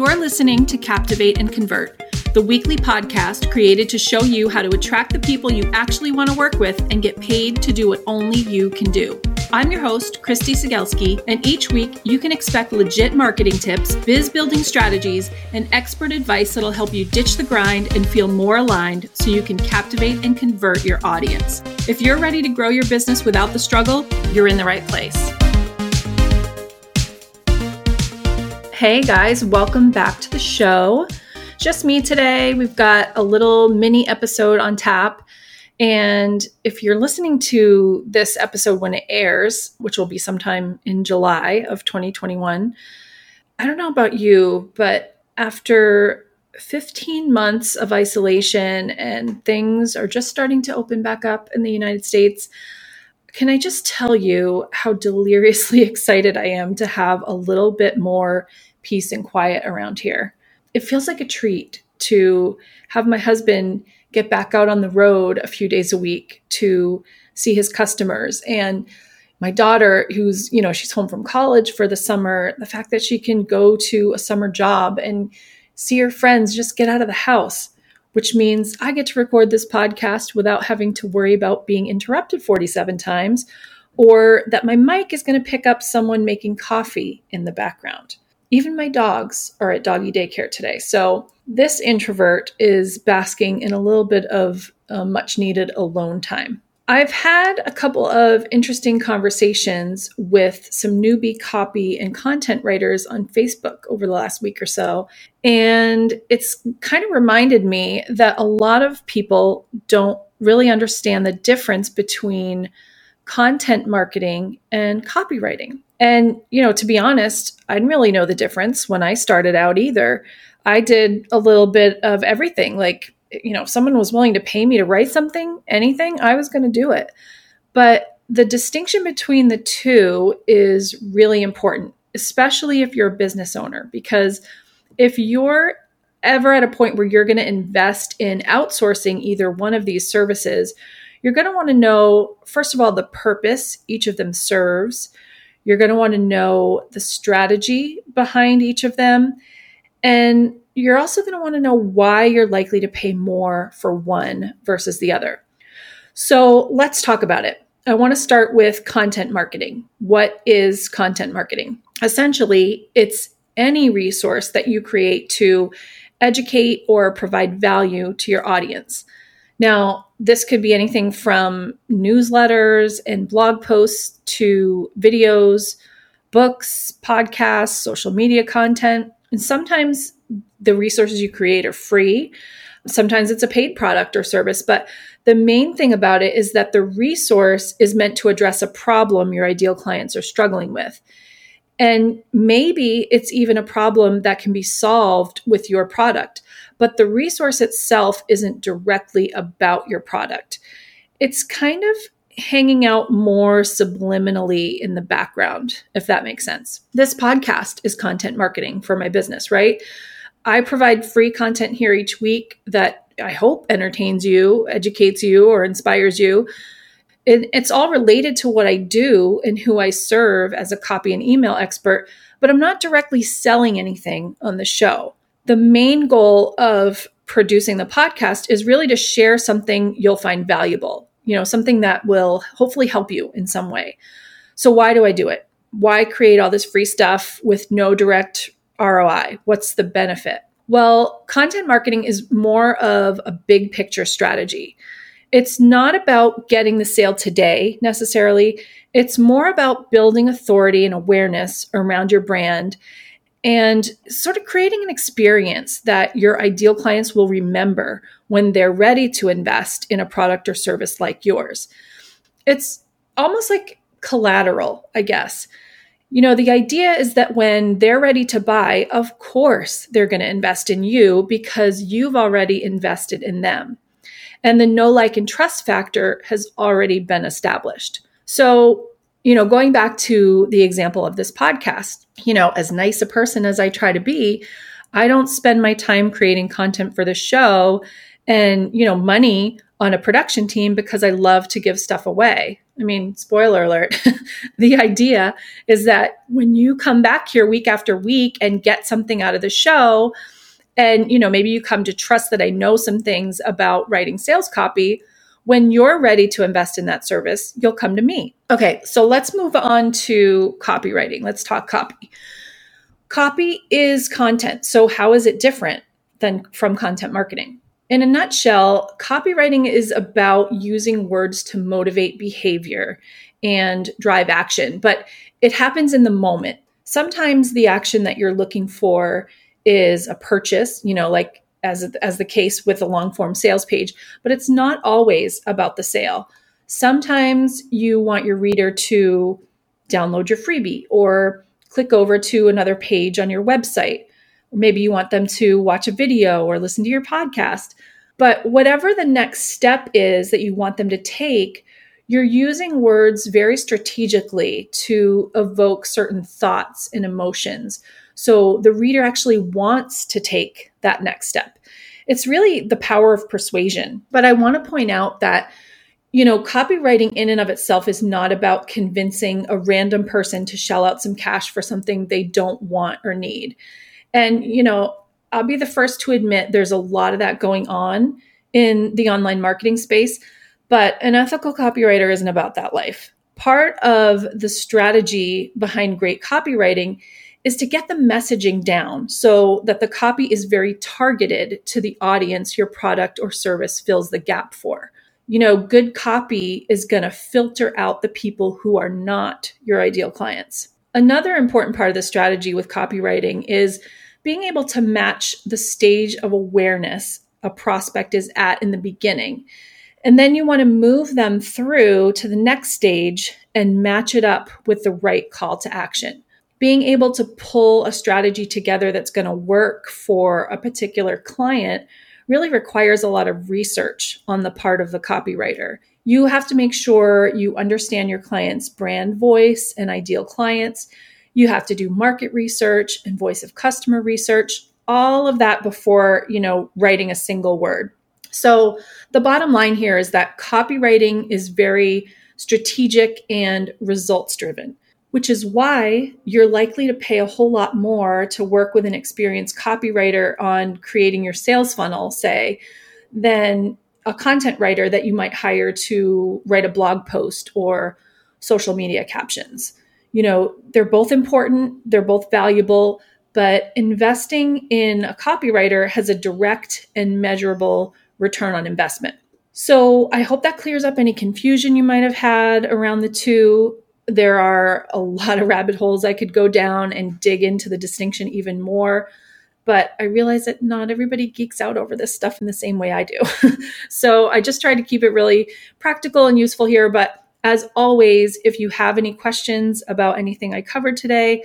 You're listening to Captivate and Convert, the weekly podcast created to show you how to attract the people you actually want to work with and get paid to do what only you can do. I'm your host, Christy Sigelski, and each week you can expect legit marketing tips, biz building strategies, and expert advice that'll help you ditch the grind and feel more aligned so you can captivate and convert your audience. If you're ready to grow your business without the struggle, you're in the right place. Hey guys, welcome back to the show. Just me today. We've got a little mini episode on tap. And if you're listening to this episode when it airs, which will be sometime in July of 2021, I don't know about you, but after 15 months of isolation and things are just starting to open back up in the United States, can I just tell you how deliriously excited I am to have a little bit more peace and quiet around here. It feels like a treat to have my husband get back out on the road a few days a week to see his customers and my daughter who's you know she's home from college for the summer the fact that she can go to a summer job and see her friends just get out of the house which means i get to record this podcast without having to worry about being interrupted 47 times or that my mic is going to pick up someone making coffee in the background even my dogs are at doggy daycare today. So this introvert is basking in a little bit of uh, much needed alone time. I've had a couple of interesting conversations with some newbie copy and content writers on Facebook over the last week or so. And it's kind of reminded me that a lot of people don't really understand the difference between content marketing and copywriting. And, you know, to be honest, I didn't really know the difference when I started out either. I did a little bit of everything. Like, you know, if someone was willing to pay me to write something, anything, I was going to do it. But the distinction between the two is really important, especially if you're a business owner, because if you're ever at a point where you're going to invest in outsourcing either one of these services, you're going to want to know, first of all, the purpose each of them serves. You're going to want to know the strategy behind each of them. And you're also going to want to know why you're likely to pay more for one versus the other. So let's talk about it. I want to start with content marketing. What is content marketing? Essentially, it's any resource that you create to educate or provide value to your audience. Now, this could be anything from newsletters and blog posts to videos, books, podcasts, social media content. And sometimes the resources you create are free. Sometimes it's a paid product or service, but the main thing about it is that the resource is meant to address a problem your ideal clients are struggling with. And maybe it's even a problem that can be solved with your product but the resource itself isn't directly about your product. It's kind of hanging out more subliminally in the background, if that makes sense. This podcast is content marketing for my business, right? I provide free content here each week that I hope entertains you, educates you, or inspires you. it's all related to what I do and who I serve as a copy and email expert, but I'm not directly selling anything on the show the main goal of producing the podcast is really to share something you'll find valuable, you know, something that will hopefully help you in some way. So, why do I do it? Why create all this free stuff with no direct ROI? What's the benefit? Well, content marketing is more of a big picture strategy. It's not about getting the sale today necessarily. It's more about building authority and awareness around your brand and sort of creating an experience that your ideal clients will remember when they're ready to invest in a product or service like yours. It's almost like collateral, I guess. You know, the idea is that when they're ready to buy, of course they're going to invest in you because you've already invested in them. And the no like, and trust factor has already been established. So you know, going back to the example of this podcast, you know, as nice a person as I try to be, I don't spend my time creating content for the show and, you know, money on a production team because I love to give stuff away. I mean, spoiler alert, the idea is that when you come back here week after week and get something out of the show, and you know, maybe you come to trust that I know some things about writing sales copy, when you're ready to invest in that service, you'll come to me. Okay, so let's move on to copywriting. Let's talk copy. Copy is content. So, how is it different than from content marketing? In a nutshell, copywriting is about using words to motivate behavior and drive action, but it happens in the moment. Sometimes the action that you're looking for is a purchase, you know, like as as the case with the long form sales page, but it's not always about the sale. Sometimes you want your reader to download your freebie or click over to another page on your website maybe you want them to watch a video or listen to your podcast. But whatever the next step is that you want them to take, you're using words very strategically to evoke certain thoughts and emotions. So the reader actually wants to take that next step. It's really the power of persuasion. But I want to point out that you know, copywriting in and of itself is not about convincing a random person to shell out some cash for something they don't want or need. And, you know, I'll be the first to admit there's a lot of that going on in the online marketing space, but an ethical copywriter isn't about that life. Part of the strategy behind great copywriting is to get the messaging down so that the copy is very targeted to the audience your product or service fills the gap for. You know, good copy is going to filter out the people who are not your ideal clients. Another important part of the strategy with copywriting is being able to match the stage of awareness a prospect is at in the beginning. And then you want to move them through to the next stage and match it up with the right call to action. Being able to pull a strategy together that's going to work for a particular client really requires a lot of research on the part of the copywriter. You have to make sure you understand your client's brand voice and ideal clients. You have to do market research and voice of customer research, all of that before, you know, writing a single word. So the bottom line here is that copywriting is very strategic and results driven, which is why you're likely to pay a whole lot more to work with an experienced copywriter on creating your sales funnel, say, than a content writer that you might hire to write a blog post or social media captions you know, they're both important, they're both valuable, but investing in a copywriter has a direct and measurable return on investment. So I hope that clears up any confusion you might have had around the two. There are a lot of rabbit holes I could go down and dig into the distinction even more. But I realize that not everybody geeks out over this stuff in the same way I do. so I just tried to keep it really practical and useful here. But as always, if you have any questions about anything I covered today,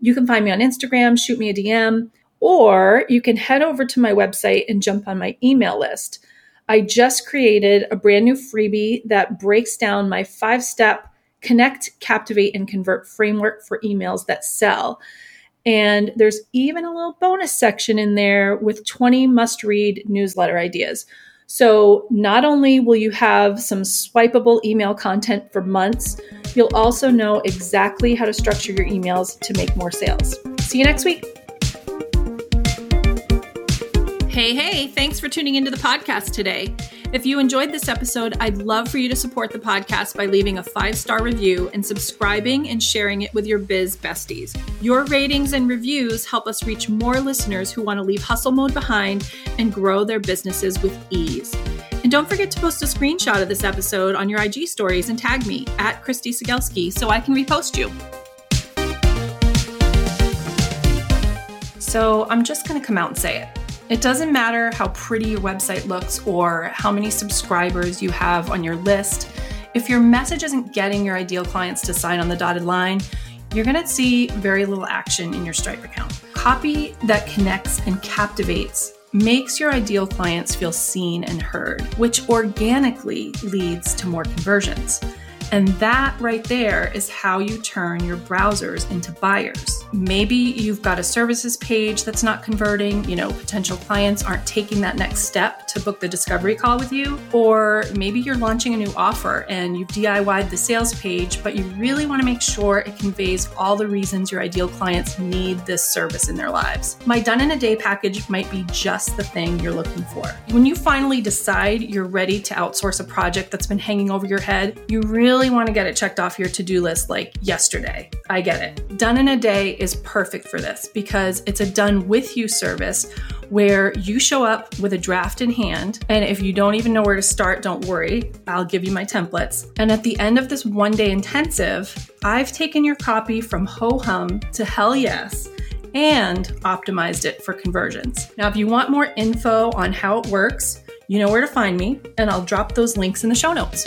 you can find me on Instagram, shoot me a DM, or you can head over to my website and jump on my email list. I just created a brand new freebie that breaks down my five step connect, captivate, and convert framework for emails that sell. And there's even a little bonus section in there with 20 must read newsletter ideas. So, not only will you have some swipeable email content for months, you'll also know exactly how to structure your emails to make more sales. See you next week. Hey, hey, thanks for tuning into the podcast today. If you enjoyed this episode, I'd love for you to support the podcast by leaving a five star review and subscribing and sharing it with your biz besties. Your ratings and reviews help us reach more listeners who want to leave hustle mode behind and grow their businesses with ease. And don't forget to post a screenshot of this episode on your IG stories and tag me at Christy Sigelski so I can repost you. So I'm just going to come out and say it. It doesn't matter how pretty your website looks or how many subscribers you have on your list. If your message isn't getting your ideal clients to sign on the dotted line, you're going to see very little action in your Stripe account. Copy that connects and captivates makes your ideal clients feel seen and heard, which organically leads to more conversions. And that right there is how you turn your browsers into buyers. Maybe you've got a services page that's not converting, you know, potential clients aren't taking that next step to book the discovery call with you, or maybe you're launching a new offer and you've DIY'd the sales page, but you really want to make sure it conveys all the reasons your ideal clients need this service in their lives. My done in a day package might be just the thing you're looking for. When you finally decide you're ready to outsource a project that's been hanging over your head, you really want to get it checked off your to do list like yesterday. I get it. Done in a day is perfect for this because it's a done with you service where you show up with a draft in hand. And if you don't even know where to start, don't worry, I'll give you my templates. And at the end of this one day intensive, I've taken your copy from ho hum to hell yes and optimized it for conversions. Now, if you want more info on how it works, you know where to find me, and I'll drop those links in the show notes.